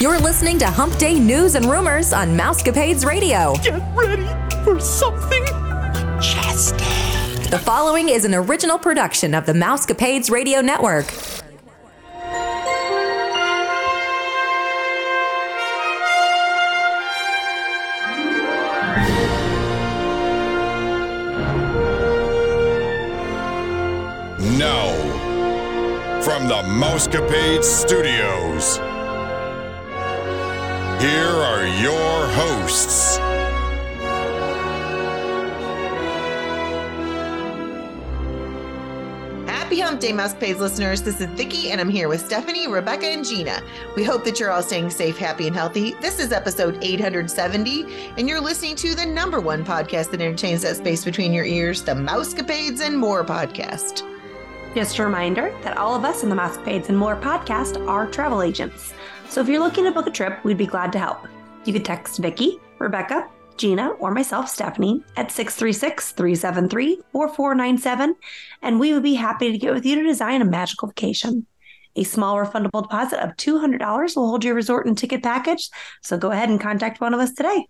You're listening to Hump Day News and Rumors on Mousecapades Radio. Get ready for something majestic. The following is an original production of the Mousecapades Radio Network. Now, from the Mousecapade Studios, here are your hosts. Happy Hump Day, Mousecapades listeners. This is Vicky, and I'm here with Stephanie, Rebecca, and Gina. We hope that you're all staying safe, happy, and healthy. This is episode 870, and you're listening to the number one podcast that entertains that space between your ears, the Mousecapades and More podcast. Just a reminder that all of us in the Mousecapades and More podcast are travel agents. So if you're looking to book a trip, we'd be glad to help. You could text Vicky, Rebecca, Gina, or myself, Stephanie, at 636 373 4497, and we would be happy to get with you to design a magical vacation. A small refundable deposit of $200 will hold your resort and ticket package, so go ahead and contact one of us today.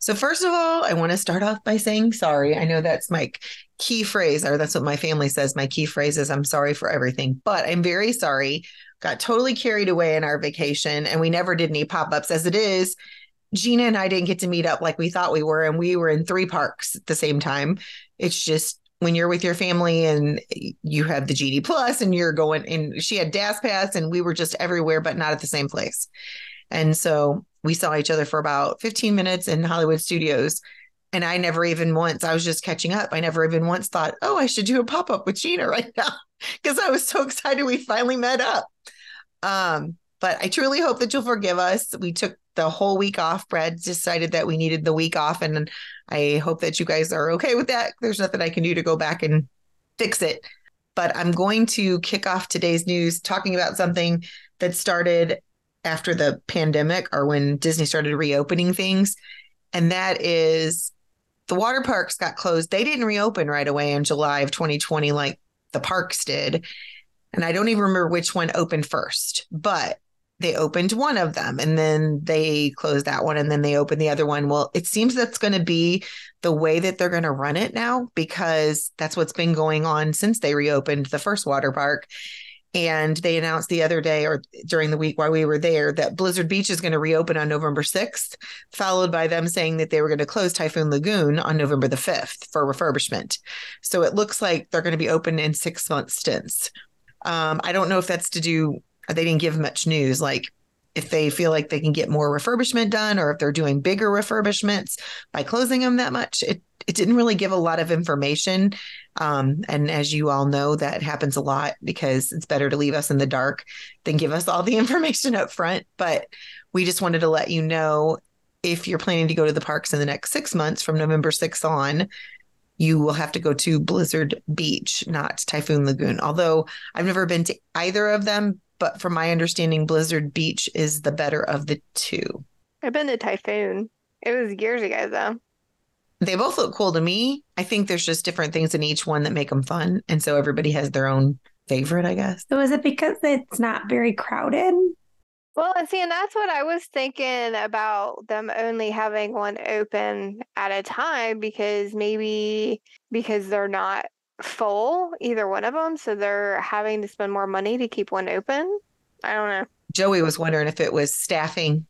So, first of all, I want to start off by saying sorry. I know that's my key phrase, or that's what my family says. My key phrase is I'm sorry for everything, but I'm very sorry. Got totally carried away in our vacation, and we never did any pop ups. As it is, Gina and I didn't get to meet up like we thought we were, and we were in three parks at the same time. It's just when you're with your family and you have the Genie Plus and you're going, and she had DAS Pass, and we were just everywhere, but not at the same place. And so we saw each other for about 15 minutes in Hollywood Studios. And I never even once, I was just catching up. I never even once thought, oh, I should do a pop up with Gina right now because I was so excited we finally met up. Um, but I truly hope that you'll forgive us. We took the whole week off. Brad decided that we needed the week off, and I hope that you guys are okay with that. There's nothing I can do to go back and fix it. But I'm going to kick off today's news talking about something that started after the pandemic or when Disney started reopening things. And that is the water parks got closed. They didn't reopen right away in July of 2020 like the parks did. And I don't even remember which one opened first, but they opened one of them and then they closed that one and then they opened the other one. Well, it seems that's going to be the way that they're going to run it now because that's what's been going on since they reopened the first water park. And they announced the other day or during the week while we were there that Blizzard Beach is going to reopen on November 6th, followed by them saying that they were going to close Typhoon Lagoon on November the 5th for refurbishment. So it looks like they're going to be open in six month stints. Um, I don't know if that's to do they didn't give much news like if they feel like they can get more refurbishment done or if they're doing bigger refurbishments by closing them that much. It it didn't really give a lot of information. Um, and as you all know that happens a lot because it's better to leave us in the dark than give us all the information up front. But we just wanted to let you know if you're planning to go to the parks in the next six months from november 6th on you will have to go to blizzard beach not typhoon lagoon although i've never been to either of them but from my understanding, Blizzard Beach is the better of the two. I've been to Typhoon. It was years ago, though. They both look cool to me. I think there's just different things in each one that make them fun. And so everybody has their own favorite, I guess. So is it because it's not very crowded? Well, and see, and that's what I was thinking about them only having one open at a time because maybe because they're not full, either one of them. So they're having to spend more money to keep one open. I don't know. Joey was wondering if it was staffing.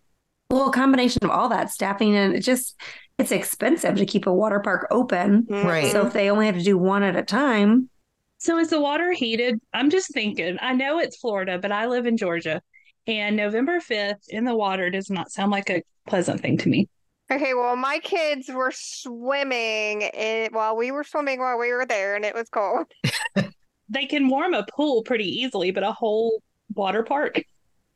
Well, a combination of all that staffing and it just it's expensive to keep a water park open. Right. So if they only have to do one at a time. So is the water heated? I'm just thinking. I know it's Florida, but I live in Georgia. And November 5th in the water does not sound like a pleasant thing to me. Okay, well, my kids were swimming in, while we were swimming while we were there, and it was cold. they can warm a pool pretty easily, but a whole water park?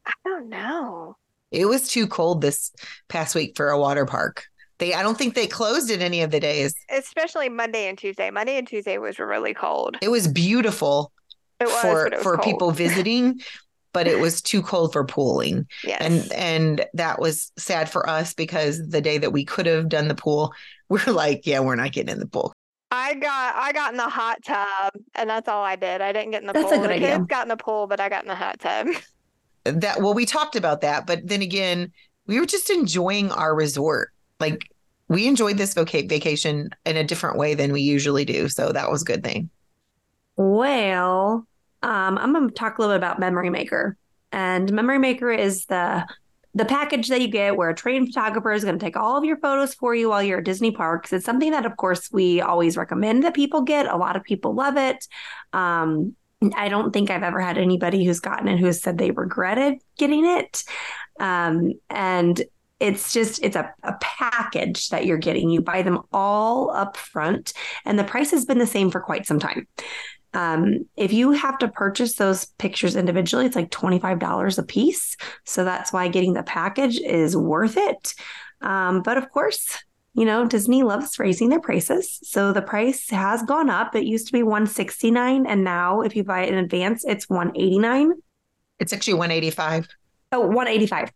I don't know. It was too cold this past week for a water park. They, I don't think they closed it any of the days. Especially Monday and Tuesday. Monday and Tuesday was really cold. It was beautiful it was, for it was for cold. people visiting, but it was too cold for pooling. Yes. And and that was sad for us because the day that we could have done the pool, we're like, yeah, we're not getting in the pool. I got I got in the hot tub and that's all I did. I didn't get in the That's pool. a good the idea. kids got in the pool, but I got in the hot tub. that well, we talked about that, but then again, we were just enjoying our resort. Like we enjoyed this voca- vacation in a different way than we usually do. So that was a good thing. Well, um, I'm going to talk a little bit about Memory Maker. And Memory Maker is the the package that you get where a trained photographer is going to take all of your photos for you while you're at Disney parks. It's something that, of course, we always recommend that people get. A lot of people love it. Um, I don't think I've ever had anybody who's gotten it who has said they regretted getting it. Um, and it's just it's a, a package that you're getting. You buy them all up front, and the price has been the same for quite some time. Um, if you have to purchase those pictures individually, it's like $25 a piece. So that's why getting the package is worth it. Um, but of course, you know, Disney loves raising their prices. So the price has gone up. It used to be 169 and now if you buy it in advance, it's 189. It's actually 185. Oh, 185.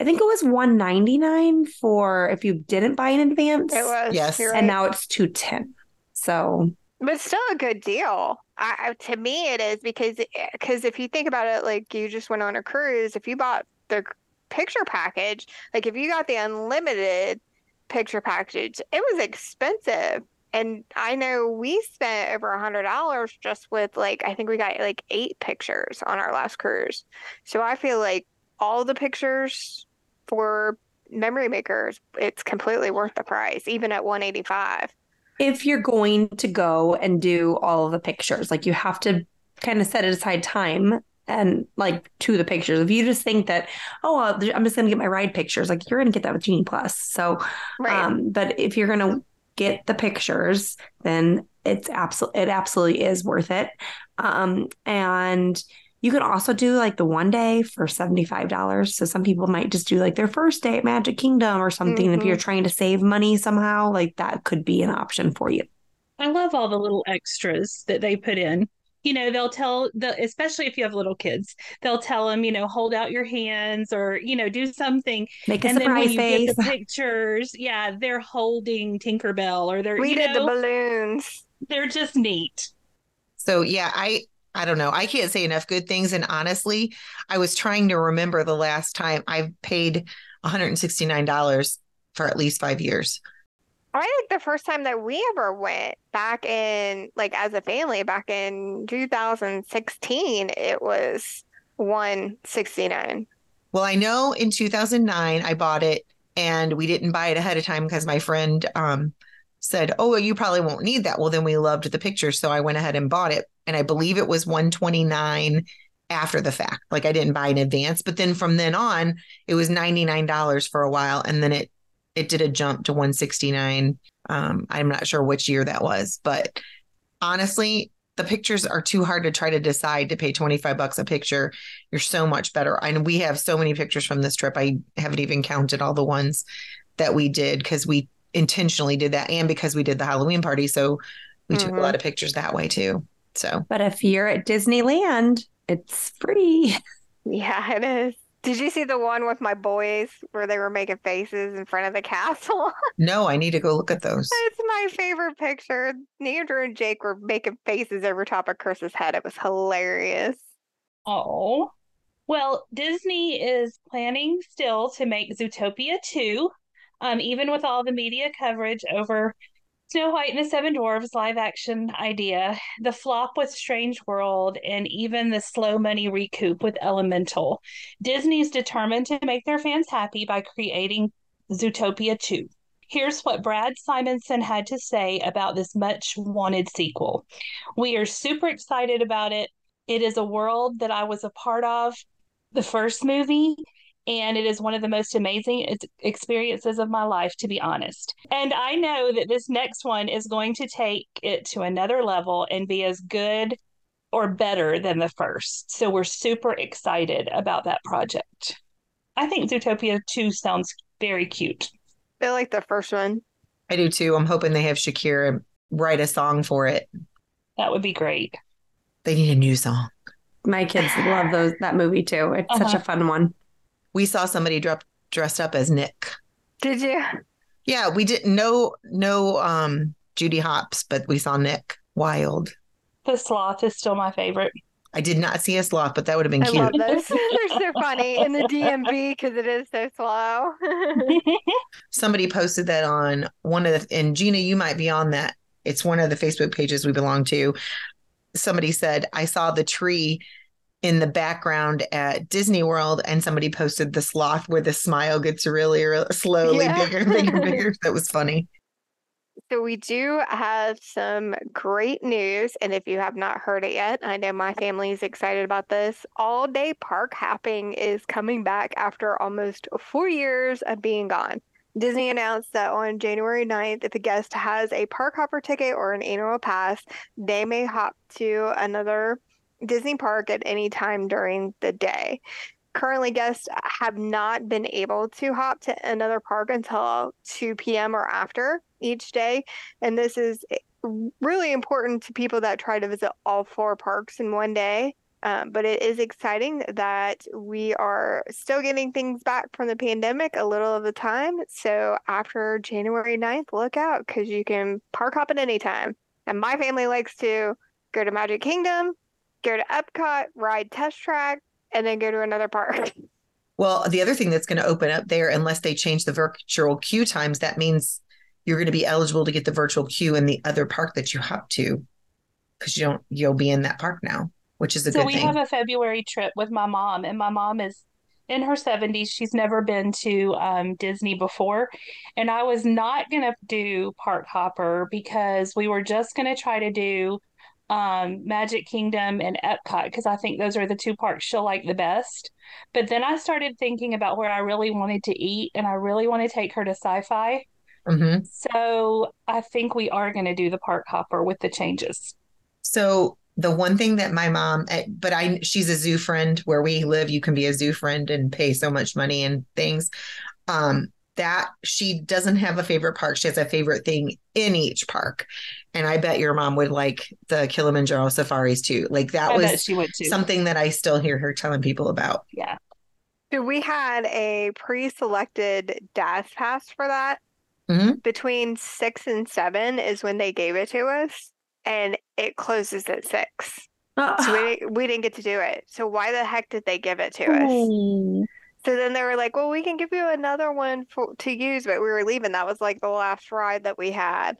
I think it was 199 for if you didn't buy in advance. It was. Yes. you're And right. now it's 210. So But still a good deal. I, to me, it is because eh, because if you think about it, like you just went on a cruise, if you bought the picture package, like if you got the unlimited picture package, it was expensive. And I know we spent over a hundred dollars just with like I think we got like eight pictures on our last cruise. So I feel like all the pictures for memory makers, it's completely worth the price, even at one eighty five. If you're going to go and do all of the pictures, like you have to kind of set it aside time and like to the pictures. If you just think that, oh, I'll- I'm just going to get my ride pictures, like you're going to get that with Genie Plus. So, Right. um, but if you're going to get the pictures, then it's absolutely, it absolutely is worth it. Um, and you can also do like the one day for $75. So some people might just do like their first day at Magic Kingdom or something. If Mhm. you're trying to save money somehow, like that could be an option for you. I love all the little extras that they put in. You know, they'll tell the especially if you have little kids, they'll tell them, you know, hold out your hands or, you know, do something. Make a and then when surprise you face. get the pictures, yeah, they're holding Tinkerbell or they're we you did the balloons. they're just neat. So yeah, I I don't know. I can't say enough good things. And honestly, I was trying to remember the last time I've paid $169 for at least five years. I think the first time that we ever went back in, like as a family, back in 2016, it was 169. Well, I know in 2009 I bought it and we didn't buy it ahead of time because my friend um, said, "Oh, well, you probably won't need that." Well, then we loved the picture, so I went ahead and bought it, and I believe it was 129 after the fact. Like I didn't buy in advance, but then from then on, it was $99 for a while, and then it it did a jump to 169. Um, I'm not sure which year that was, but honestly, the pictures are too hard to try to decide to pay 25 bucks a picture. You're so much better. And we have so many pictures from this trip. I haven't even counted all the ones that we did because we intentionally did that and because we did the Halloween party. So we took a Mhm. lot of pictures that way too. So But if you're at Disneyland, it's free. Yeah, it is. Did you see the one with my boys where they were making faces in front of the castle? no, I need to go look at those. it's my favorite picture. Andrew and Jake were making faces over top of Chris's head. It was hilarious. Oh. Well, Disney is planning still to make Zootopia 2, um, even with all the media coverage over Snow White and the Seven Dwarfs live action idea, the flop with Strange World, and even the slow money recoup with Elemental. Disney's determined to make their fans happy by creating Zootopia 2. Here's what Brad Simonson had to say about this much wanted sequel. We are super excited about it. It is a world that I was a part of the first movie, and it is one of the most amazing experiences of my life, to be honest. And I know that this next one is going to take it to another level and be as good or better than the first. So we're super excited about that project. I think Zootopia 2 sounds very cute. I like the first one. I do too. I'm hoping they have Shakira write a song for it. That would be great. They need a new song. My kids love those that movie too. It's such Uh-huh. a fun one. We saw somebody drop, dressed up as Nick. Did you? Yeah, we didn't know no um Judy Hopps, but we saw Nick. Wild. The sloth is still my favorite. I did not see a sloth, but that would have been I cute. love those. They're so funny in the DMV because it is so slow. Somebody posted that on one of the, and Gina, you might be on that. It's one of the Facebook pages we belong to. Somebody said, I saw the tree in the background at Disney World, and somebody posted the sloth where the smile gets really, really slowly Yeah. bigger, bigger, bigger. That was funny. So we do have some great news, and if you have not heard it yet, I know my family is excited about this. All day park hopping is coming back after almost four years of being gone. Disney announced that on January 9th, if a guest has a park hopper ticket or an annual pass, they may hop to another Disney park at any time during the day. Currently, guests have not been able to hop to another park until 2 p.m. or after each day. And this is really important to people that try to visit all four parks in one day. Um, but it is exciting that we are still getting things back from the pandemic a little of the time. So after January 9th, look out because you can park hop at any time. And my family likes to go to Magic Kingdom, go to Epcot, ride Test Track, and then go to another park. Well, the other thing that's going to open up there, unless they change the virtual queue times, that means you're going to be eligible to get the virtual queue in the other park that you hop to because you don't, you'll be in that park now, which is a so good thing. So we thing. have a February trip with my mom, and my mom is in her 70s. She's never been to um, Disney before. And I was not going to do Park Hopper because we were just going to try to do um, Magic Kingdom and Epcot because I think those are the two parks she'll like the best. But then I started thinking about where I really wanted to eat, and I really want to take her to sci fi. Mhm. So I think we are going to do the Park Hopper with the changes. So the one thing that my mom, eh, but I, she's a zoo friend where we live. You can be a zoo friend and pay so much money and things. Um, that she doesn't have a favorite park. She has a favorite thing in each park, and I bet your mom would like the Kilimanjaro safaris too. Like that I was she would too. something that I still hear her telling people about. yeah. So we had a pre-selected DAS pass for that. Mhm. Between six and seven is when they gave it to us, and it closes at six. So we didn't, we didn't get to do it. So why the heck did they give it to us? Ooh. So then they were like, "Well, we can give you another one for to use," but we were leaving. That was like the last ride that we had.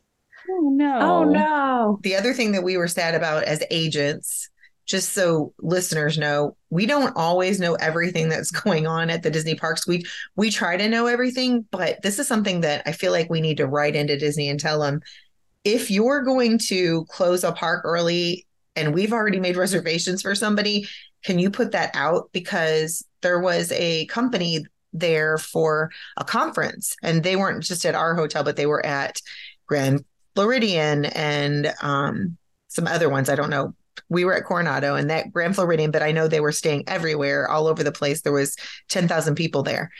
Oh, oh no. Oh no. The other thing that we were sad about as agents, just so listeners know, we don't always know everything that's going on at the Disney parks. We we try to know everything, but this is something that I feel like we need to write into Disney and tell them if you're going to close a park early and we've already made reservations for somebody, can you put that out because there was a company there for a conference and they weren't just at our hotel but they were at Grand Floridian and um, some other ones. I don't know. We were at Coronado and that Grand Floridian, but I know they were staying everywhere, all over the place. There was 10,000 people there.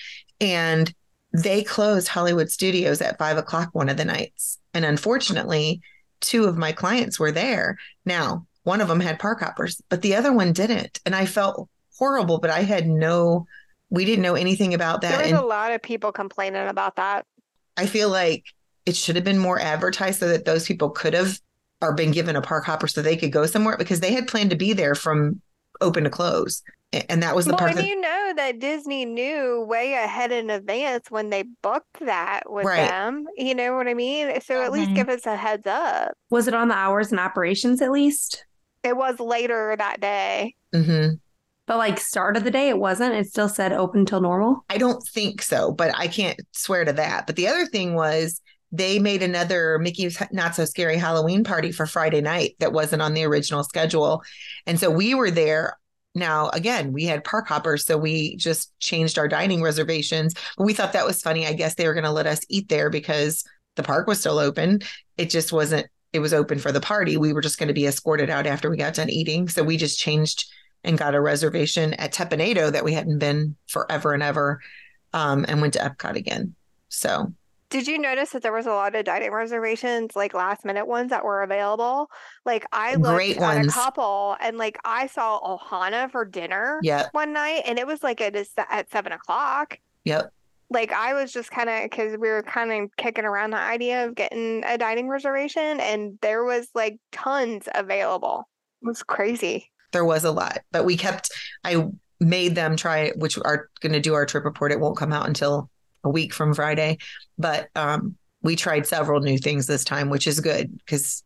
And they closed Hollywood Studios at five o'clock one of the nights. And unfortunately, two of my clients were there. Now, one of them had park hoppers, but the other one didn't. And I felt horrible, but I had no, we didn't know anything about that. There was And a lot of people complaining about that. I feel like it should have been more advertised so that those people could have or been given a park hopper so they could go somewhere because they had planned to be there from open to close. And that was the Well, part and that you know that Disney knew way ahead in advance when they booked that with Right. them. You know what I mean? So at least Mhm. give us a heads up. Was it on the hours and operations at least? It was later that day. Mhm. But like start of the day, it wasn't. It still said open till normal. I don't think so, but I can't swear to that. But the other thing was they made another Mickey's Not So Scary Halloween party for Friday night that wasn't on the original schedule. And so we were there. Now, again, we had park hoppers, so we just changed our dining reservations. But we thought that was funny. I guess they were going to let us eat there because the park was still open. It just wasn't, it was open for the party. We were just going to be escorted out after we got done eating. So we just changed and got a reservation at Teppan Edo that we hadn't been forever and ever um, and went to Epcot again. So Did you notice that there was a lot of dining reservations, like last minute ones that were available? Like I looked Great at a couple and like I saw Ohana for dinner yeah, one night and it was like at, at seven o'clock. yep. Like I was just kind of because we were kind of kicking around the idea of getting a dining reservation, and there was like tons available. It was crazy. there was a lot, but we kept. I made them try, which are going to do our trip report. It won't come out until a week from Friday, but um, we tried several new things this time, which is good because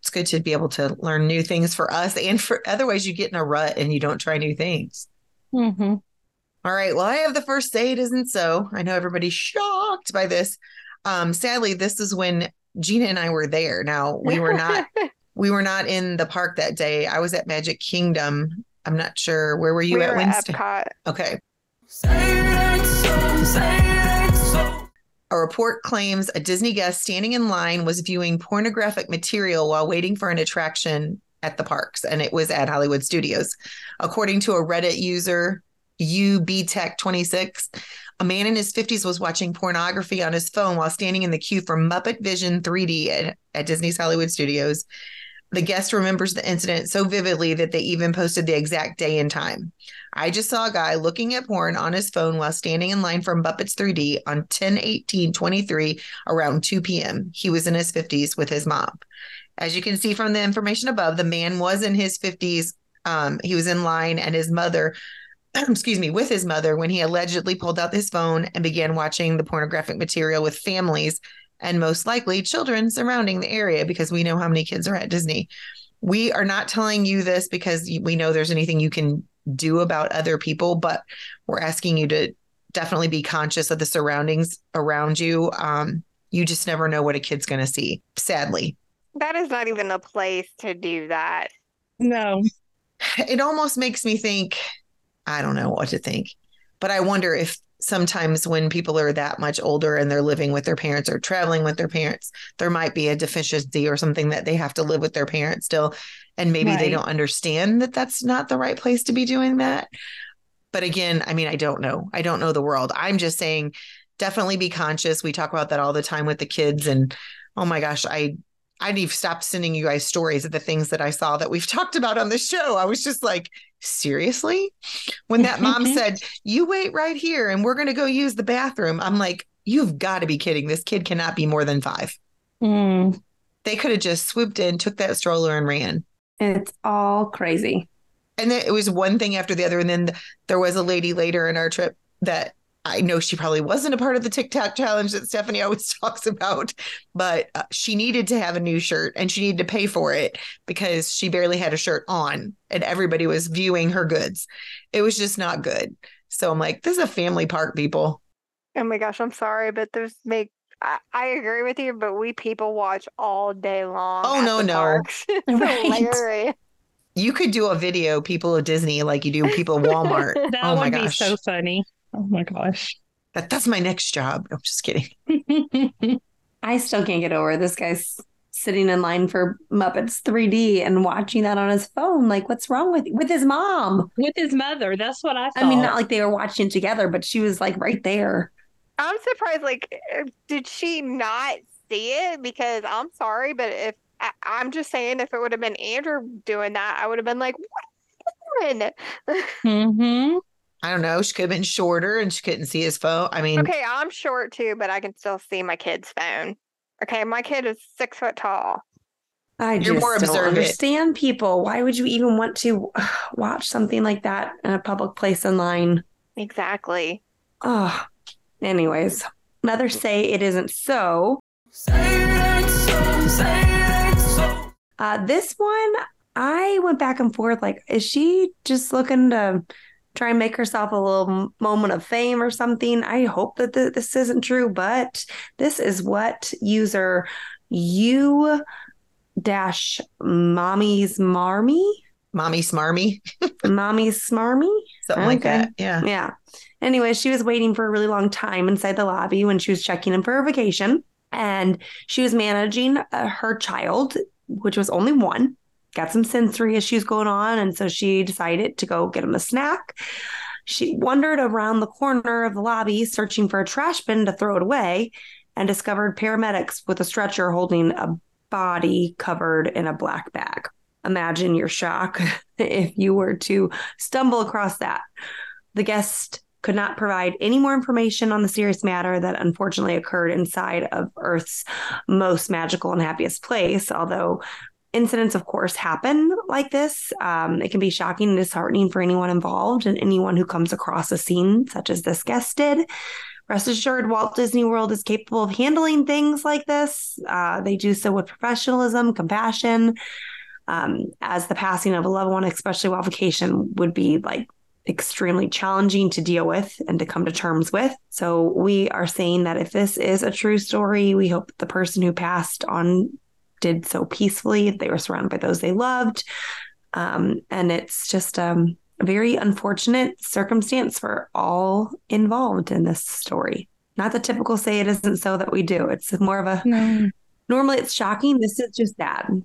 it's good to be able to learn new things for us and for otherwise you get in a rut and you don't try new things. Mm-hmm. All right. Well, I have the first say it isn't so. I know everybody's shocked by this. Um, sadly, this is when Gina and I were there. Now we were not we were not in the park that day. I was at Magic Kingdom. I'm not sure where were you we at were Wednesday. Epcot. Okay. A report claims a Disney guest standing in line was viewing pornographic material while waiting for an attraction at the parks, and it was at Hollywood Studios. According to a Reddit user, UBTech26, a man in his 50s was watching pornography on his phone while standing in the queue for Muppet Vision 3D at, at Disney's Hollywood Studios. The guest remembers the incident so vividly that they even posted the exact day and time. I just saw a guy looking at porn on his phone while standing in line for Muppets 3D on 10 18 23 around 2 p.m. He was in his 50s with his mom. As you can see from the information above, the man was in his 50s. Um, he was in line, and his mother, excuse me, with his mother when he allegedly pulled out his phone and began watching the pornographic material with families and most likely children surrounding the area because we know how many kids are at Disney. We are not telling you this because we know there's anything you can do about other people, but we're asking you to definitely be conscious of the surroundings around you. Um, you just never know what a kid's going to see, sadly. That is not even a place to do that. No. It almost makes me think, I don't know what to think, but I wonder if sometimes when people are that much older and they're living with their parents or traveling with their parents, there might be a deficiency or something that they have to live with their parents still. And maybe they don't understand that that's not the right place to be doing that. But again, I mean, I don't know. I don't know the world. I'm just saying, definitely be conscious. We talk about that all the time with the kids. And oh my gosh, I, I need to stop sending you guys stories of the things that I saw that we've talked about on the show. I was just like, seriously? When that mom said, you wait right here and we're going to go use the bathroom, I'm like, you've got to be kidding. This kid cannot be more than five. Mm. They could have just swooped in, took that stroller, and ran. It's all crazy. And then it was one thing after the other. And then there was a lady later in our trip that I know she probably wasn't a part of the TikTok challenge that Stephanie always talks about, but uh, she needed to have a new shirt and she needed to pay for it because she barely had a shirt on and everybody was viewing her goods. It was just not good. So I'm like, this is a family park, people. Oh my gosh, I'm sorry, but there's make. I, I agree with you, but we people watch all day long. Oh, at no, no. parks. It's Right. hilarious. You could do a video, people of Disney, like you do people of Walmart. That oh my would be gosh. so funny. Oh my gosh. That, that's my next job. I'm just kidding. I still can't get over this guy's sitting in line for Muppets 3D and watching that on his phone. Like, what's wrong with with his mom? With his mother. That's what I thought. I mean, not like they were watching together, but she was like right there. I'm surprised. Like, did she not see it? Because I'm sorry, but if I, I'm just saying, if it would have been Andrew doing that, I would have been like, "What are you doing?" hmm I don't know. She could have been shorter and she couldn't see his phone. I mean, Okay, I'm short too, but I can still see my kid's phone. Okay, my kid is six foot tall. I You're just more don't observant. understand people. Why would you even want to watch something like that in a public place in line? Exactly. Oh, anyways, another say it isn't so. Uh, this one, I went back and forth. Like, is she just looking to try and make herself a little moment of fame or something? I hope that th- this isn't true, but this is what user you dash mommy's marmy, mommy smarmy, mommy smarmy. something like that. Yeah. Yeah. Anyway, she was waiting for a really long time inside the lobby when she was checking in for her vacation. And she was managing uh, her child, which was only one, got some sensory issues going on. And so she decided to go get him a snack. She wandered around the corner of the lobby searching for a trash bin to throw it away and discovered paramedics with a stretcher holding a body covered in a black bag. Imagine your shock if you were to stumble across that. The guest could not provide any more information on the serious matter that unfortunately occurred inside of Earth's most magical and happiest place, although incidents, of course, happen like this. Um, it can be shocking and disheartening for anyone involved and anyone who comes across a scene such as this guest did. Rest assured, Walt Disney World is capable of handling things like this. Uh, they do so with professionalism, compassion, um, as the passing of a loved one, especially while vacation, would be like extremely challenging to deal with and to come to terms with. So we are saying that if this is a true story, we hope the person who passed on did so peacefully. They were surrounded by those they loved. Um, and it's just um, a very unfortunate circumstance for all involved in this story. Not the typical say it isn't so that we do. It's more of a No. normally it's shocking. This is just sad.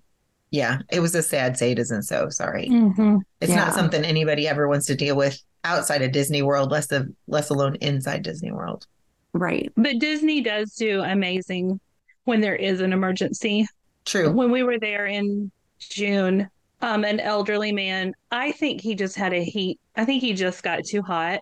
Yeah, it was a sad say it isn't so. Sorry. Mhm. It's Yeah. not something anybody ever wants to deal with outside of Disney World, less of less alone inside Disney World. Right. But Disney does do amazing when there is an emergency. True. When we were there in June, um, an elderly man, I think he just had a heat. I think he just got too hot.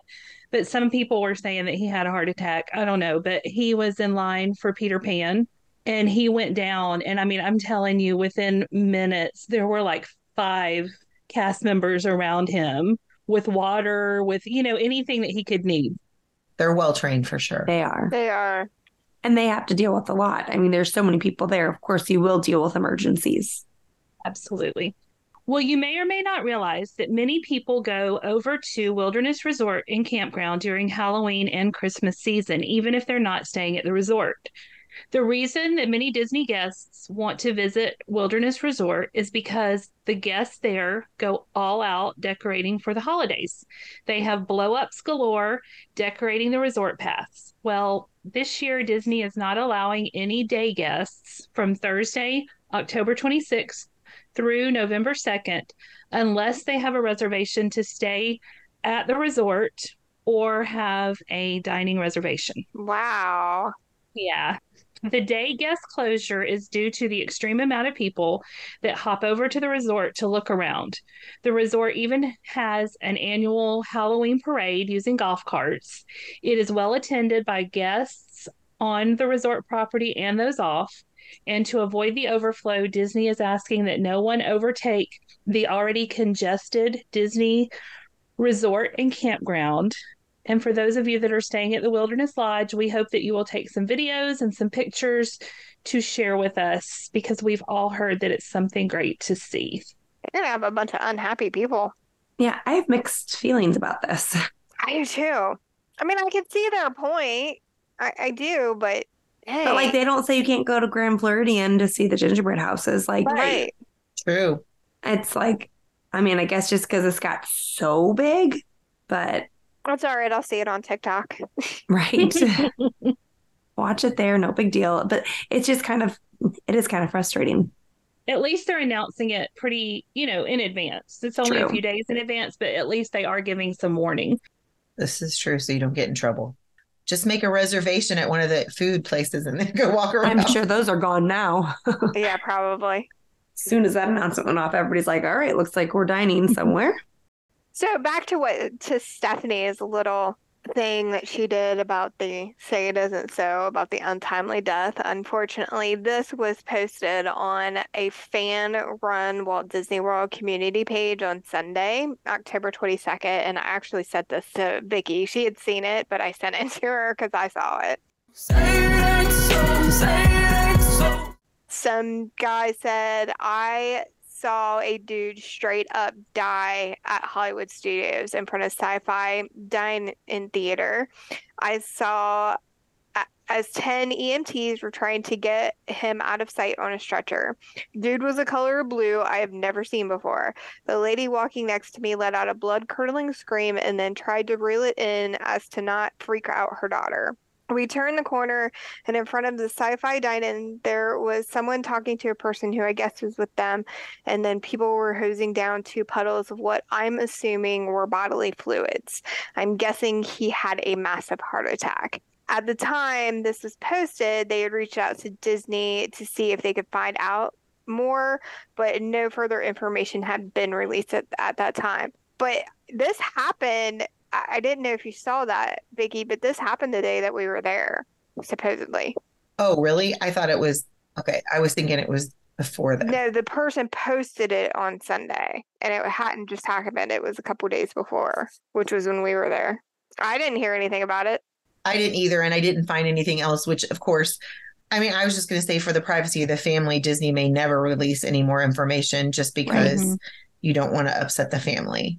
But some people were saying that he had a heart attack. I don't know. But he was in line for Peter Pan and he went down. And I mean, I'm telling you, within minutes, there were like five cast members around him with water, with, you know, anything that he could need. They're well trained for sure. They are. They are. And they have to deal with a lot. I mean, there's so many people there. Of course, you will deal with emergencies. Absolutely. Well, you may or may not realize that many people go over to Wilderness Resort and Campground during Halloween and Christmas season, even if they're not staying at the resort. The reason that many Disney guests want to visit Wilderness Resort is because the guests there go all out decorating for the holidays. They have blow ups galore decorating the resort paths. Well, this year, Disney is not allowing any day guests from Thursday, October 26th through November 2nd unless they have a reservation to stay at the resort or have a dining reservation. Wow. Yeah. The day guest closure is due to the extreme amount of people that hop over to the resort to look around. The resort even has an annual Halloween parade using golf carts. It is well attended by guests on the resort property and those off. And to avoid the overflow, Disney is asking that no one overtake the already congested Disney resort and campground. And for those of you that are staying at the Wilderness Lodge, we hope that you will take some videos and some pictures to share with us because we've all heard that it's something great to see. You're gonna have a bunch of unhappy people. Yeah, I have mixed feelings about this. I do too. I mean, I can see their point. I, I do, but hey, But like they don't say you can't go to Grand Floridian to see the gingerbread houses. Like right. True. it's like I mean, I guess just because it's got so big, but That's all right. I'll see it on TikTok. right. Watch it there, no big deal. But it's just kind of it is kind of frustrating. At least they're announcing it pretty, you know, in advance. It's only a few days in advance, but at least they are giving some warning. This is true, so you don't get in trouble. Just make a reservation at one of the food places and then go walk around. I'm sure those are gone now. yeah, probably. as soon as that announcement went off, everybody's like, all right, looks like we're dining somewhere. So back to what to Stephanie's little thing that she did about the say it isn't so about the untimely death. Unfortunately, this was posted on a fan run Walt Disney World community page on Sunday, October 22nd. And I actually sent this to Vicky. She had seen it, but I sent it to her because I saw it. Some guy said, I saw a dude straight up die at Hollywood Studios in front of sci fi dine in theater. I saw as 10 EMTs were trying to get him out of sight on a stretcher. Dude was a color of blue I have never seen before. The lady walking next to me let out a blood curdling scream and then tried to reel it in as to not freak out her daughter. We turned the corner and in front of the sci-fi dine-in there was someone talking to a person who I guess was with them and then people were hosing down two puddles of what I'm assuming were bodily fluids. I'm guessing he had a massive heart attack. At the time this was posted, they had reached out to Disney to see if they could find out more, but no further information had been released at, at that time. But this happened. I, didn't know if you saw that, Vicky, but this happened the day that we were there, supposedly. Oh, really? I thought it was okay. I was thinking it was before that. No, the person posted it on Sunday and it hadn't just happened. It was a couple days before, which was when we were there. I didn't hear anything about it. I didn't either, and I didn't find anything else, which of course, I mean, I was just going to say for the privacy of the family, Disney may never release any more information just because Mhm. you don't want to upset the family.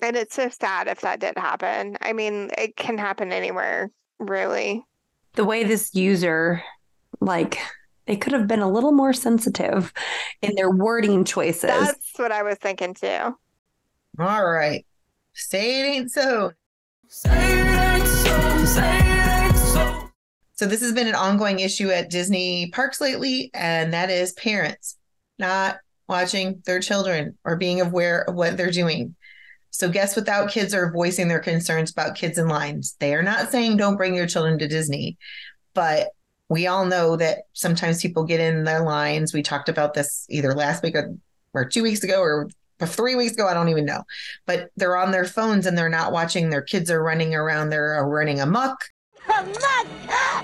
And it's so sad if that did happen. I mean, it can happen anywhere, really. The way this user, like, they could have been a little more sensitive in their wording choices. That's what I was thinking too. All right. Say it ain't so. So this has been an ongoing issue at Disney parks lately, and that is parents not watching their children or being aware of what they're doing. So guests without kids are voicing their concerns about kids in lines. They are not saying don't bring your children to Disney, but we all know that sometimes people get in their lines. We talked about this either last week or, or two weeks ago or three weeks ago. I don't even know. But they're on their phones and they're not watching. Their kids are running around. They're running amok. Amok,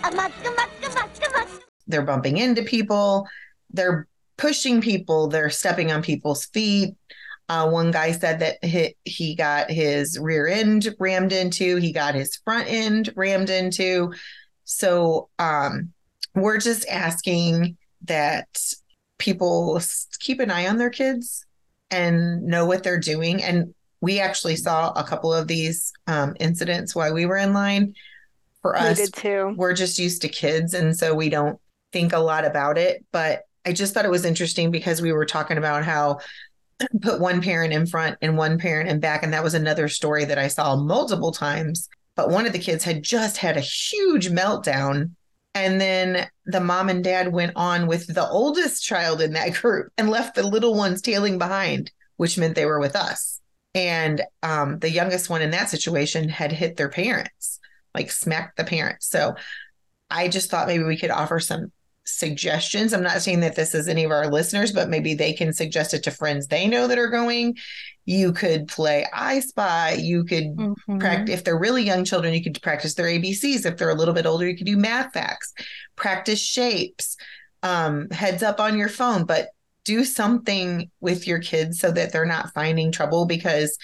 amok, amok, amok, amok. They're bumping into people. They're pushing people. They're stepping on people's feet. Uh, one guy said that he, he got his rear end rammed into. He got his front end rammed into. So um, we're just asking that people keep an eye on their kids and know what they're doing. And we actually saw a couple of these um, incidents while we were in line. For We us, did too. we're just used to kids and so we don't think a lot about it but i just thought it was interesting because we were talking about how put one parent in front and one parent in back and that was another story that i saw multiple times. But one of the kids had just had a huge meltdown and then the mom and dad went on with the oldest child in that group and left the little ones tailing behind which meant they were with us. And um, the youngest one in that situation had hit their parents like smacked the parents. So I just thought maybe we could offer some suggestions. I'm not saying that this is any of our listeners, but maybe they can suggest it to friends they know that are going. You could play I Spy. You could Mhm. practice if they're really young children, you could practice their ABCs. If they're a little bit older, you could do math facts, practice shapes, um, heads up on your phone, but do something with your kids so that they're not finding trouble because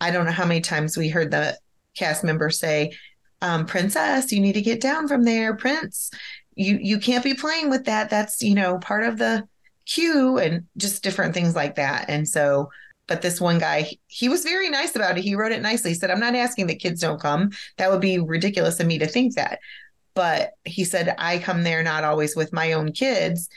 I don't know how many times we heard the cast member say, um, princess, you need to get down from there, prince. You you can't be playing with that. That's, you know, part of the queue and just different things like that. And so but this one guy, he was very nice about it. He wrote it nicely. He said, I'm not asking that kids don't come. That would be ridiculous of me to think that. But he said, I come there not always with my own kids.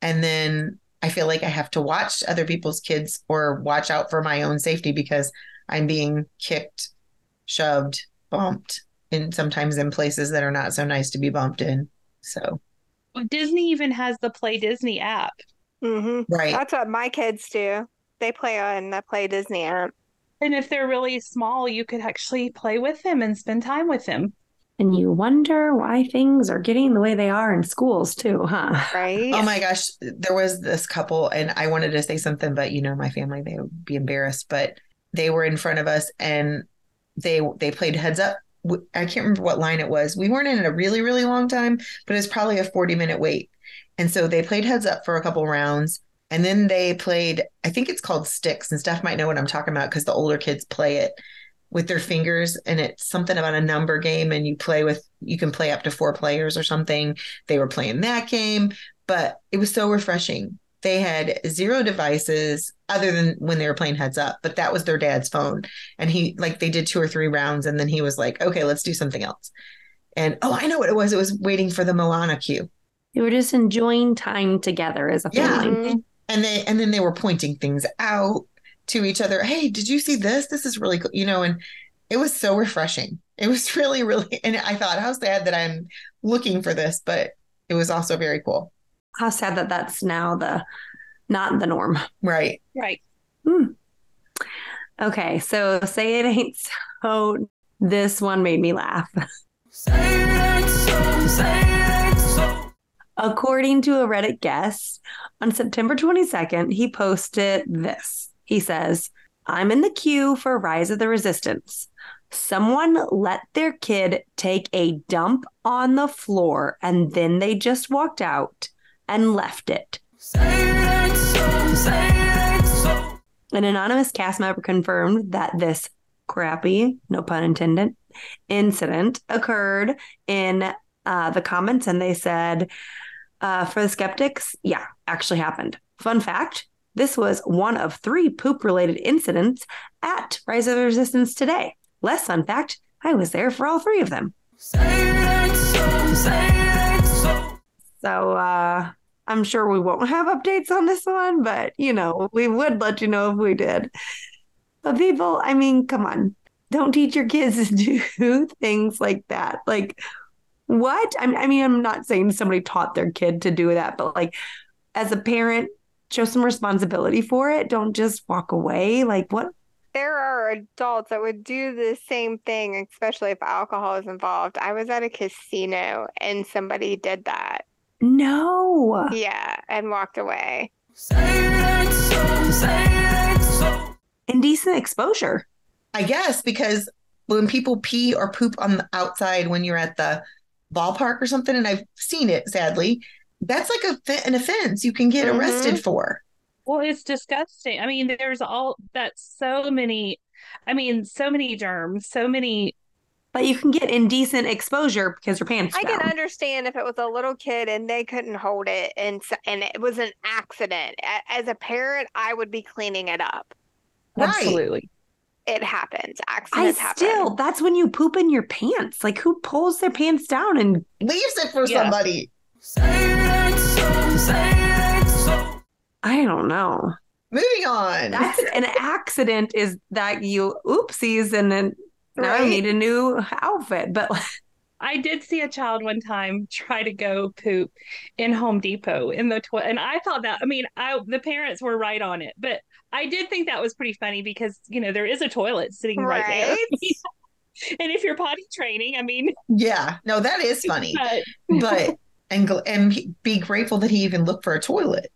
And then I feel like I have to watch other people's kids or watch out for my own safety because I'm being kicked, shoved, bumped, and sometimes in places that are not so nice to be bumped in. So, Disney even has the Play Disney app. hmm right. That's what my kids do. They play on the Play Disney app. And if they're really small, you could actually play with them and spend time with them. and you wonder why things are getting the way they are in schools, too, huh? Right? Oh my gosh, there was this couple, and I wanted to say something, but you know, my family they would be embarrassed. But they were in front of us, and they they played heads up. I can't remember what line it was. We weren't in it a really really long time, but it was probably a forty minute wait. And so they played heads up for a couple rounds, and then they played. I think it's called sticks, and Steph might know what I'm talking about because the older kids play it with their fingers, and it's something about a number game, and you play with. You can play up to four players or something. They were playing that game but it was so refreshing. They had zero devices other than when they were playing heads up, but that was their dad's phone. And he, like, they did two or three rounds and then he was like, okay, let's do something else. And oh, I know what it was. It was waiting for the Moana queue. They were just enjoying time together as a family. Mhm. And they, and then they were pointing things out to each other. Hey, did you see this? This is really cool. You know, and it was so refreshing. It was really, really, and I thought, how sad that I'm looking for this, but it was also very cool. How sad that that's now the not the norm. Right. Right. Hmm. Okay, so say it ain't so. This one made me laugh. According to a Reddit guest, on September 22nd, he posted this. He says, I'm in the queue for Rise of the Resistance. Someone let their kid take a dump on the floor and then they just walked out and left it. An anonymous cast member confirmed that this crappy, no pun intended, incident occurred in uh, the comments, and they said, uh, for the skeptics, yeah, actually happened. Fun fact this was one of three poop related incidents at Rise of the Resistance today. Less fun fact, I was there for all three of them. So, uh, I'm sure we won't have updates on this one, but you know, we would let you know if we did. But people, I mean, come on, don't teach your kids to do things like that. Like, what? I mean, I mean, I'm not saying somebody taught their kid to do that, but like, as a parent, show some responsibility for it. Don't just walk away. Like, what? There are adults that would do the same thing, especially if alcohol is involved. I was at a casino and somebody did that. No. Yeah, and walked away. Indecent exposure. I guess because when people pee or poop on the outside when you're at the ballpark or something, and I've seen it sadly, that's like a, an offense you can get Mhm. arrested for. Well, it's disgusting. I mean, there's all that's so many. I mean, so many germs, so many. But you can get indecent exposure because your pants I can understand if it was a little kid and they couldn't hold it and and it was an accident. As a parent, I would be cleaning it up. Right. Absolutely. It happens. I Accidents happen. still, that's when you poop in your pants. Like, who pulls their pants down and Leaves it for Yeah. somebody. I don't know. Moving on. That's an accident is that you oopsies and then now I need a new outfit. But I did see a child one time try to go poop in Home Depot in the toilet, and I thought that. I mean, I the parents were right on it, but I did think that was pretty funny because you know there is a toilet sitting right, there, and if you're potty training, I mean, yeah, no, that is funny. but but and and be grateful that he even looked for a toilet.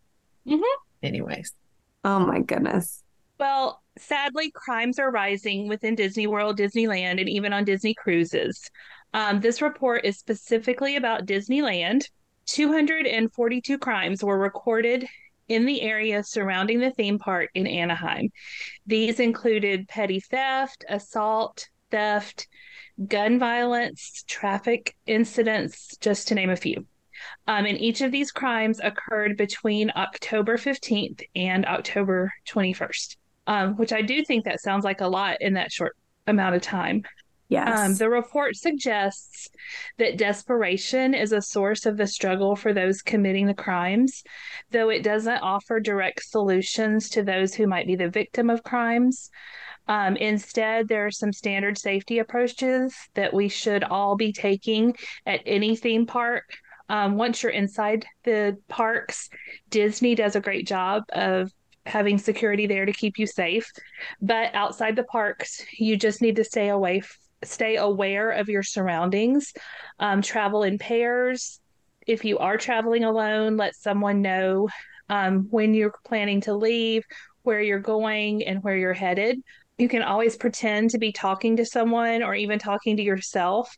Mhm. Anyways, oh my goodness. Well, sadly, crimes are rising within Disney World, Disneyland, and even on Disney cruises. Um, this report is specifically about Disneyland. 242 crimes were recorded in the area surrounding the theme park in Anaheim. These included petty theft, assault, theft, gun violence, traffic incidents, just to name a few. Um, and each of these crimes occurred between October 15th and October 21st um, which I do think that sounds like a lot in that short amount of time. Yes. Um, the report suggests that desperation is a source of the struggle for those committing the crimes, though it doesn't offer direct solutions to those who might be the victim of crimes. Um, instead, there are some standard safety approaches that we should all be taking at any theme park. Um, once you're inside the parks, Disney does a great job of having security there to keep you safe. But outside the parks, you just need to stay away, stay aware of your surroundings. Um, travel in pairs. If you are traveling alone, let someone know um, when you're planning to leave, where you're going, and where you're headed. You can always pretend to be talking to someone or even talking to yourself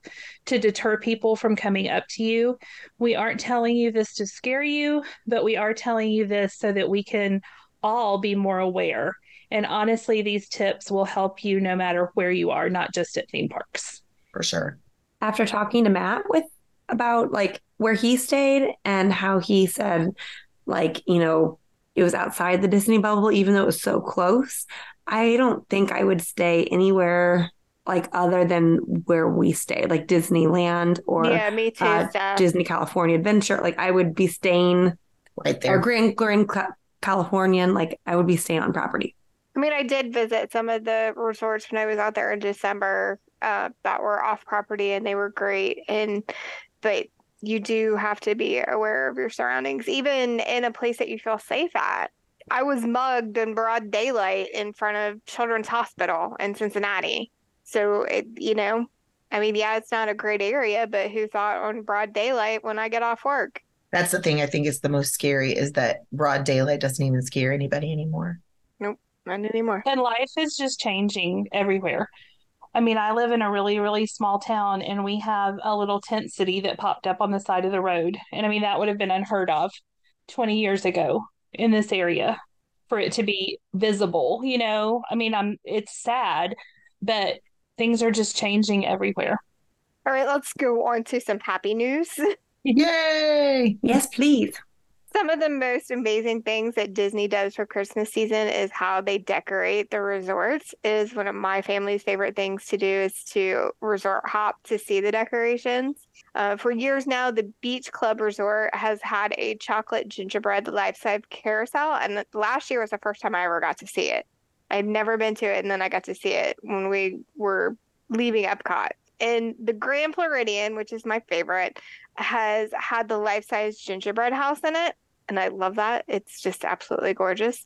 to deter people from coming up to you. We aren't telling you this to scare you, but we are telling you this so that we can all be more aware. And honestly, these tips will help you no matter where you are, not just at theme parks. for sure. After talking to Matt with about like where he stayed and how he said, like, you know, it was outside the Disney bubble, even though it was so close. I don't think I would stay anywhere like other than where we stayed, like Disneyland or yeah, me too, uh, Disney California Adventure. Like I would be staying Right or there. Grand Grand Ca- Californian. Like I would be staying on property. I mean, I did visit some of the resorts when I was out there in December uh, that were off property and they were great. And, but you do have to be aware of your surroundings, even in a place that you feel safe at. I was mugged in broad daylight in front of Children's Hospital in Cincinnati. So, it, you know, I mean, yeah, it's not a great area, but who thought on broad daylight when I get off work? That's the thing I think is the most scary is that broad daylight doesn't even scare anybody anymore. Nope, not anymore. And life is just changing everywhere. I mean, I live in a really, really small town and we have a little tent city that popped up on the side of the road. And I mean, that would have been unheard of 20 years ago in this area for it to be visible, you know? I mean, I'm it's sad, but things are just changing everywhere. All right, let's go on to some happy news. Yay! Yes, please. Some of the most amazing things that Disney does for Christmas season is how they decorate the resorts. It is one of my family's favorite things to do is to resort hop to see the decorations. Uh, for years now, the Beach Club Resort has had a chocolate gingerbread life-size carousel, and last year was the first time I ever got to see it. I've never been to it, and then I got to see it when we were leaving Epcot. And the Grand Floridian, which is my favorite, has had the life-size gingerbread house in it, and I love that. It's just absolutely gorgeous.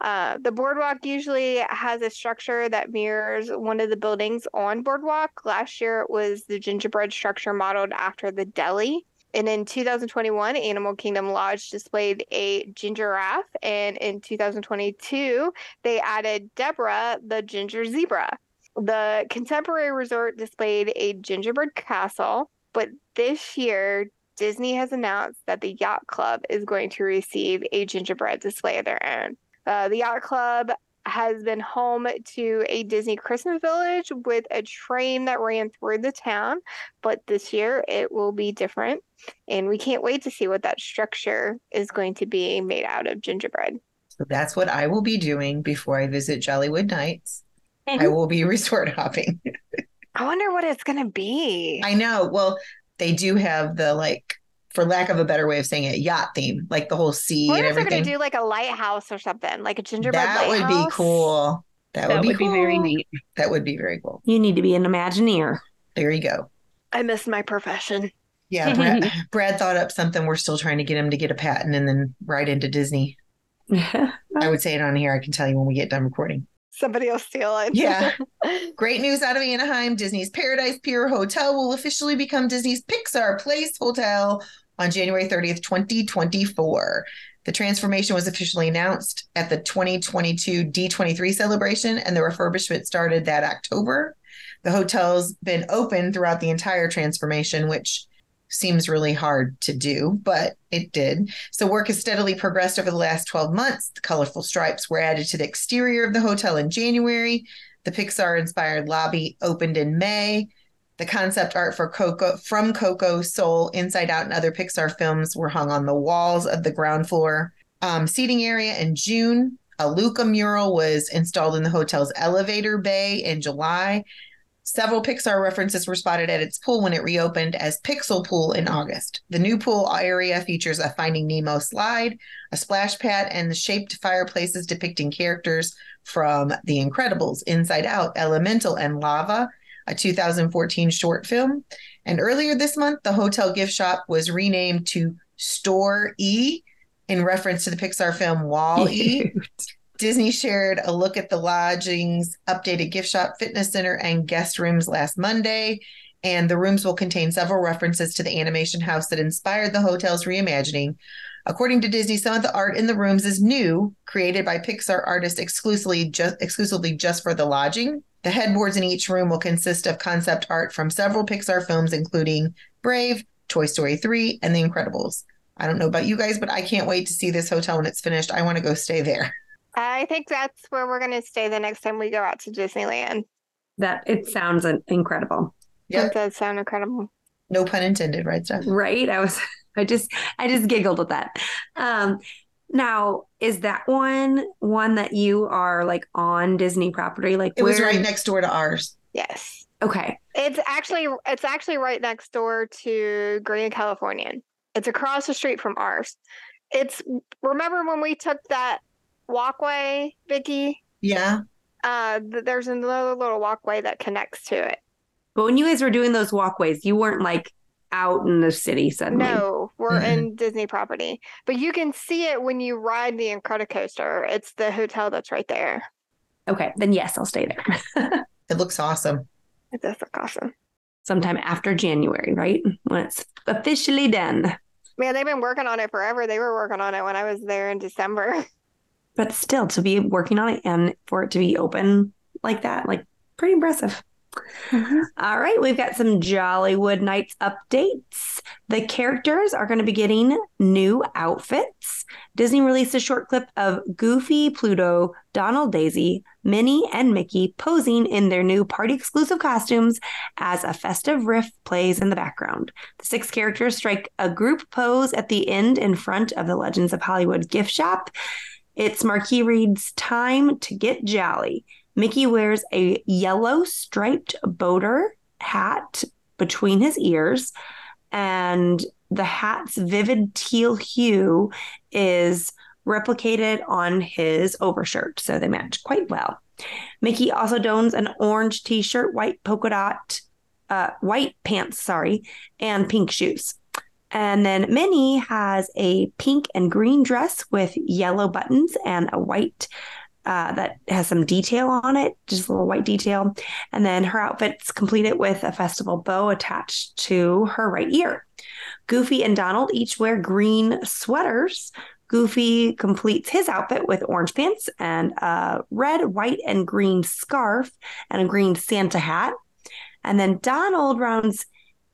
Uh, the boardwalk usually has a structure that mirrors one of the buildings on boardwalk. Last year it was the gingerbread structure modeled after the deli. And in 2021, Animal Kingdom Lodge displayed a ginger giraffe. And in 2022, they added Deborah, the ginger zebra. The Contemporary Resort displayed a gingerbread castle. But this year, Disney has announced that the Yacht Club is going to receive a gingerbread display of their own. Uh, the Yacht Club has been home to a Disney Christmas village with a train that ran through the town, but this year it will be different. And we can't wait to see what that structure is going to be made out of gingerbread. So that's what I will be doing before I visit Jollywood Nights. I will be resort hopping. I wonder what it's going to be. I know. Well, they do have the like for lack of a better way of saying it, yacht theme, like the whole sea What and if they're everything. going to do like a lighthouse or something, like a gingerbread that would be cool. That, That would be would be very neat. That would be very cool. You need to be an Imagineer. There you go. I miss my profession. Yeah, Brad, Brad thought up something. We're still trying to get him to get a patent and then right into Disney. I would say it on here. I can tell you when we get done recording. Somebody will steal it. Yeah. Great news out of Anaheim. Disney's Paradise Pier Hotel will officially become Disney's Pixar Place Hotel on January 30th, 2024. The transformation was officially announced at the 2022 D23 celebration, and the refurbishment started that October. The hotel's been open throughout the entire transformation, which seems really hard to do, but it did. So work has steadily progressed over the last 12 months. The colorful stripes were added to the exterior of the hotel in January. The Pixar inspired lobby opened in May. The concept art for Coco from Coco, Soul, Inside Out, and other Pixar films were hung on the walls of the ground floor um, seating area in June. A Luca mural was installed in the hotel's elevator bay in July. Several Pixar references were spotted at its pool when it reopened as Pixel Pool in August. The new pool area features a Finding Nemo slide, a splash pad, and the shaped fireplaces depicting characters from The Incredibles, Inside Out, Elemental, and Lava, a 2014 short film. And earlier this month, the hotel gift shop was renamed to Store E in reference to the Pixar film Wall E. Disney shared a look at the lodging's updated gift shop, fitness center, and guest rooms last Monday. And the rooms will contain several references to the animation house that inspired the hotel's reimagining. According to Disney, some of the art in the rooms is new, created by Pixar artists exclusively just exclusively just for the lodging. The headboards in each room will consist of concept art from several Pixar films, including Brave, Toy Story 3, and The Incredibles. I don't know about you guys, but I can't wait to see this hotel when it's finished. I want to go stay there. I think that's where we're going to stay the next time we go out to Disneyland. That it sounds incredible, That Yep. does sound incredible. No pun intended, right, Steph? right? I was, I just, I just giggled at that. Um, now, is that one one that you are like on Disney property? Like It was right next door to ours. Yes. Okay, It's actually it's actually right next door to Grand Californian. It's across the street from ours. It's remember when we took that walkway, Vicky? Yeah. Uh, there's another little walkway that connects to it. but when you guys were doing those walkways, you weren't like out in the city suddenly. No, we're Mm-mm. in Disney property, but you can see it when you ride the Incredicoaster. It's the hotel that's right there. Okay, then yes, I'll stay there. It looks awesome. It does look awesome. Sometime after January, right? When it's officially done. Man, they've been working on it forever. They were working on it when I was there in December. But still, to be working on it and for it to be open like that, like pretty impressive. Mm-hmm. All right, we've got some Jollywood Nights updates. The characters are going to be getting new outfits. Disney released a short clip of Goofy, Pluto, Donald, Daisy, Minnie, and Mickey posing in their new party exclusive costumes as a festive riff plays in the background. The six characters strike a group pose at the end in front of the Legends of Hollywood gift shop. Its marquee reads, Time to get jolly. Mickey wears a yellow striped boater hat between his ears, and the hat's vivid teal hue is replicated on his overshirt, so they match quite well. Mickey also dons an orange t-shirt, white polka dot, uh, white pants, sorry, and pink shoes. And then Minnie has a pink and green dress with yellow buttons and a white uh, that has some detail on it, just a little white detail. And then her outfit's completed with a festival bow attached to her right ear. Goofy and Donald each wear green sweaters. Goofy completes his outfit with orange pants and a red, white, and green scarf and a green Santa hat. And then Donald rounds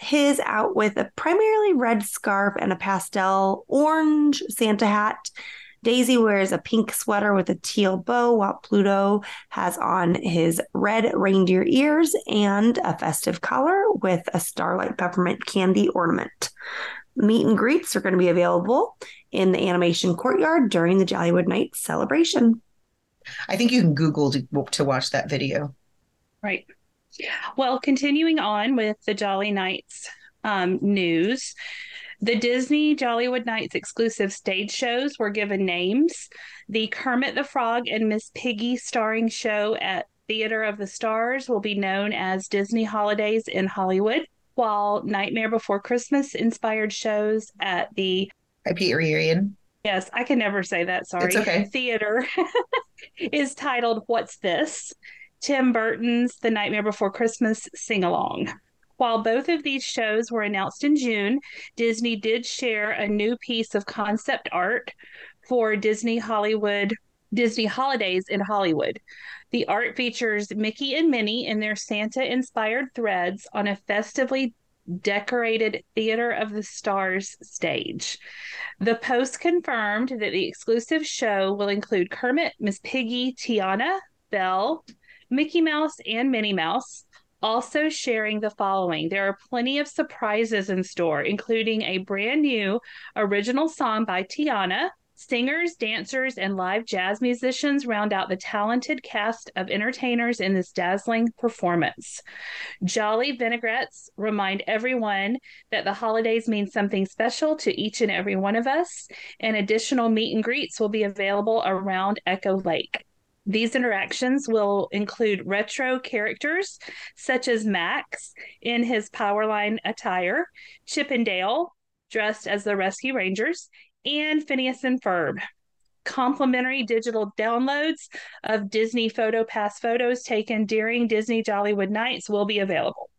his out with a primarily red scarf and a pastel orange Santa hat. Daisy wears a pink sweater with a teal bow, while Pluto has on his red reindeer ears and a festive collar with a starlight peppermint candy ornament. Meet and greets are going to be available in the animation courtyard during the Jollywood Night celebration. I think you can Google to, to watch that video. Right. Well, continuing on with the Jolly Nights um, news, the Disney Jollywood Nights exclusive stage shows were given names. The Kermit the Frog and Miss Piggy starring show at Theater of the Stars will be known as Disney Holidays in Hollywood, while Nightmare Before Christmas inspired shows at the IP reunion. Yes, I can never say that. Sorry. It's okay. Theater is titled What's This? Tim Burton's The Nightmare Before Christmas Sing Along. While both of these shows were announced in June, Disney did share a new piece of concept art for Disney Hollywood Disney Holidays in Hollywood. The art features Mickey and Minnie in their Santa inspired threads on a festively decorated Theater of the Stars stage. The Post confirmed that the exclusive show will include Kermit, Miss Piggy, Tiana, Belle, Mickey Mouse, and Minnie Mouse. Also, sharing the following there are plenty of surprises in store, including a brand new original song by Tiana. Singers, dancers, and live jazz musicians round out the talented cast of entertainers in this dazzling performance. Jolly vinaigrettes remind everyone that the holidays mean something special to each and every one of us, and additional meet and greets will be available around Echo Lake. These interactions will include retro characters such as Max in his Powerline attire, Chip and Dale dressed as the Rescue Rangers, and Phineas and Ferb. Complimentary digital downloads of Disney Photo Pass photos taken during Disney Jollywood Nights will be available.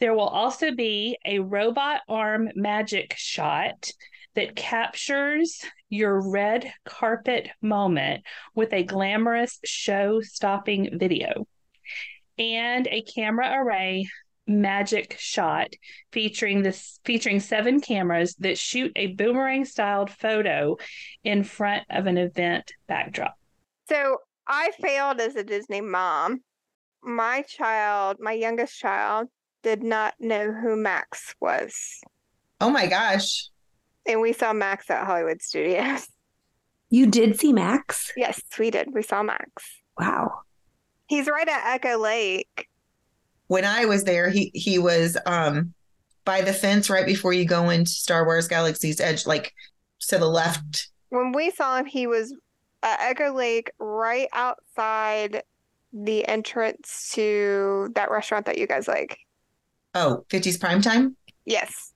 There will also be a robot arm magic shot that captures your red carpet moment with a glamorous show stopping video and a camera array magic shot featuring this featuring seven cameras that shoot a boomerang styled photo in front of an event backdrop. So I failed as a Disney mom. My child, my youngest child, did not know who Max was. Oh my gosh. And we saw Max at Hollywood Studios. You did see Max? Yes, we did. We saw Max. Wow. He's right at Echo Lake. When I was there, he he was um by the fence right before you go into Star Wars Galaxy's Edge, like to the left. When we saw him, he was at Echo Lake right outside the entrance to that restaurant that you guys like. Oh, 50s prime time? Yes.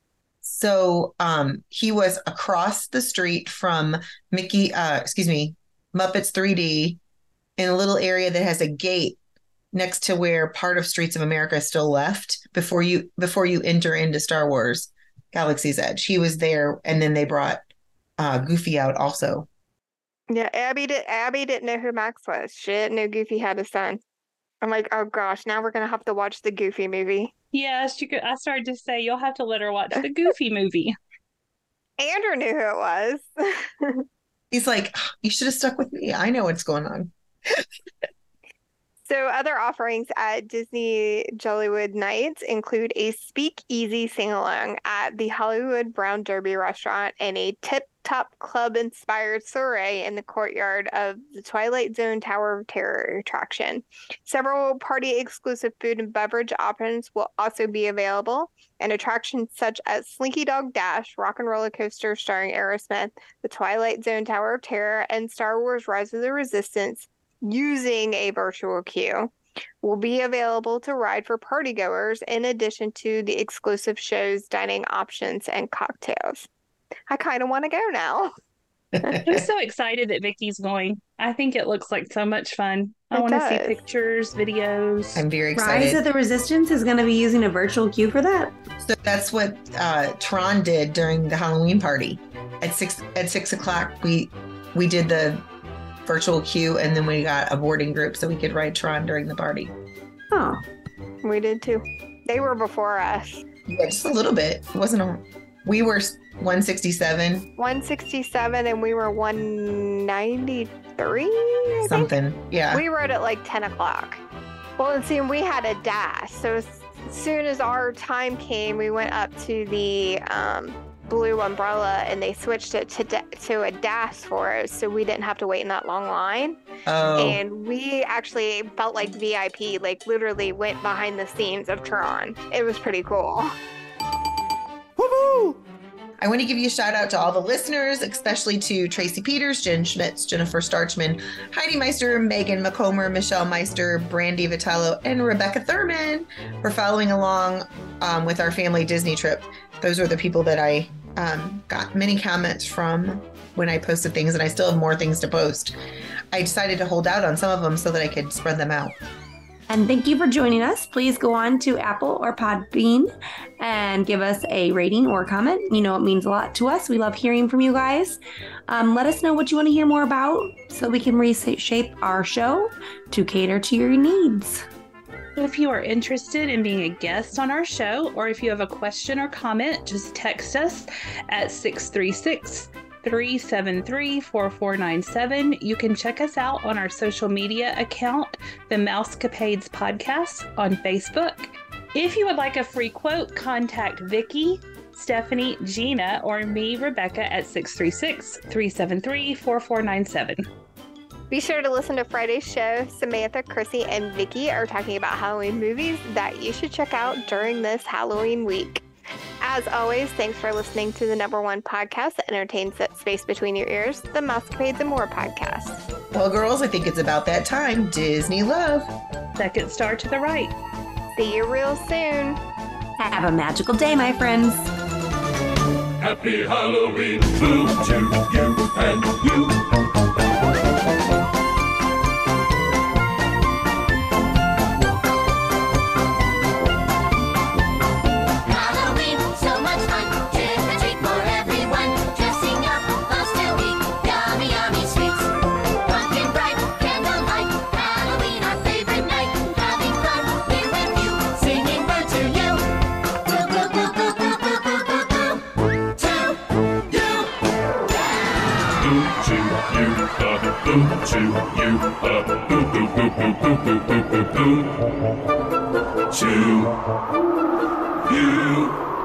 So um he was across the street from Mickey uh excuse me, Muppets 3D in a little area that has a gate next to where part of Streets of America is still left before you before you enter into Star Wars Galaxy's Edge. He was there and then they brought uh Goofy out also. Yeah, Abby did Abby didn't know who Max was. She didn't know Goofy had a son. I'm like, oh gosh, now we're gonna have to watch the Goofy movie. Yes, you could. I started to say you'll have to let her watch the Goofy movie. Andrew knew who it was. He's like, ah, you should have stuck with me. I know what's going on. So, other offerings at Disney Jollywood Nights include a speakeasy sing along at the Hollywood Brown Derby restaurant and a tip top club inspired soiree in the courtyard of the Twilight Zone Tower of Terror attraction. Several party exclusive food and beverage options will also be available, and attractions such as Slinky Dog Dash, Rock and Roller Coaster starring Aerosmith, the Twilight Zone Tower of Terror, and Star Wars Rise of the Resistance using a virtual queue will be available to ride for partygoers in addition to the exclusive show's dining options and cocktails. I kind of want to go now. I'm so excited that Vicky's going. I think it looks like so much fun. I want to see pictures, videos. I'm very excited. Rise of the Resistance is going to be using a virtual queue for that. So that's what uh, Tron did during the Halloween party. At six at six o'clock, we we did the virtual queue, and then we got a boarding group so we could ride Tron during the party. Oh, We did too. They were before us. Yeah, just a little bit. It wasn't a. We were 167 167 and we were 193. I think. something. Yeah. We rode at like 10 o'clock. Well, and see, we had a DAS. So as soon as our time came, we went up to the um, blue umbrella and they switched it to, da- to a DAS for us. So we didn't have to wait in that long line. oh, And we actually felt like VIP, like literally went behind the scenes of Tron. It was pretty cool. Woohoo! I want to give you a shout out to all the listeners, especially to Tracy Peters, Jen Schmitz, Jennifer Starchman, Heidi Meister, Megan McComber, Michelle Meister, Brandy Vitello, and Rebecca Thurman for following along um, with our family Disney trip. Those are the people that I um, got many comments from when I posted things, and I still have more things to post. I decided to hold out on some of them so that I could spread them out. And thank you for joining us. Please go on to Apple or Podbean and give us a rating or comment. You know, it means a lot to us. We love hearing from you guys. Um, let us know what you want to hear more about so we can reshape our show to cater to your needs. If you are interested in being a guest on our show, or if you have a question or comment, just text us at 636 373 4497. You can check us out on our social media account, the Mousecapades Podcast, on Facebook. If you would like a free quote, contact Vicky, Stephanie, Gina, or me, Rebecca, at 636 373 4497. Be sure to listen to Friday's show. Samantha, Chrissy, and Vicky are talking about Halloween movies that you should check out during this Halloween week. As always, thanks for listening to the number one podcast that entertains that space between your ears, the Mousecapades and More podcast. Well, girls, I think it's about that time. Disney love. Second star to the right. See you real soon. Have a magical day, my friends. Happy Halloween boo to you and you. To you.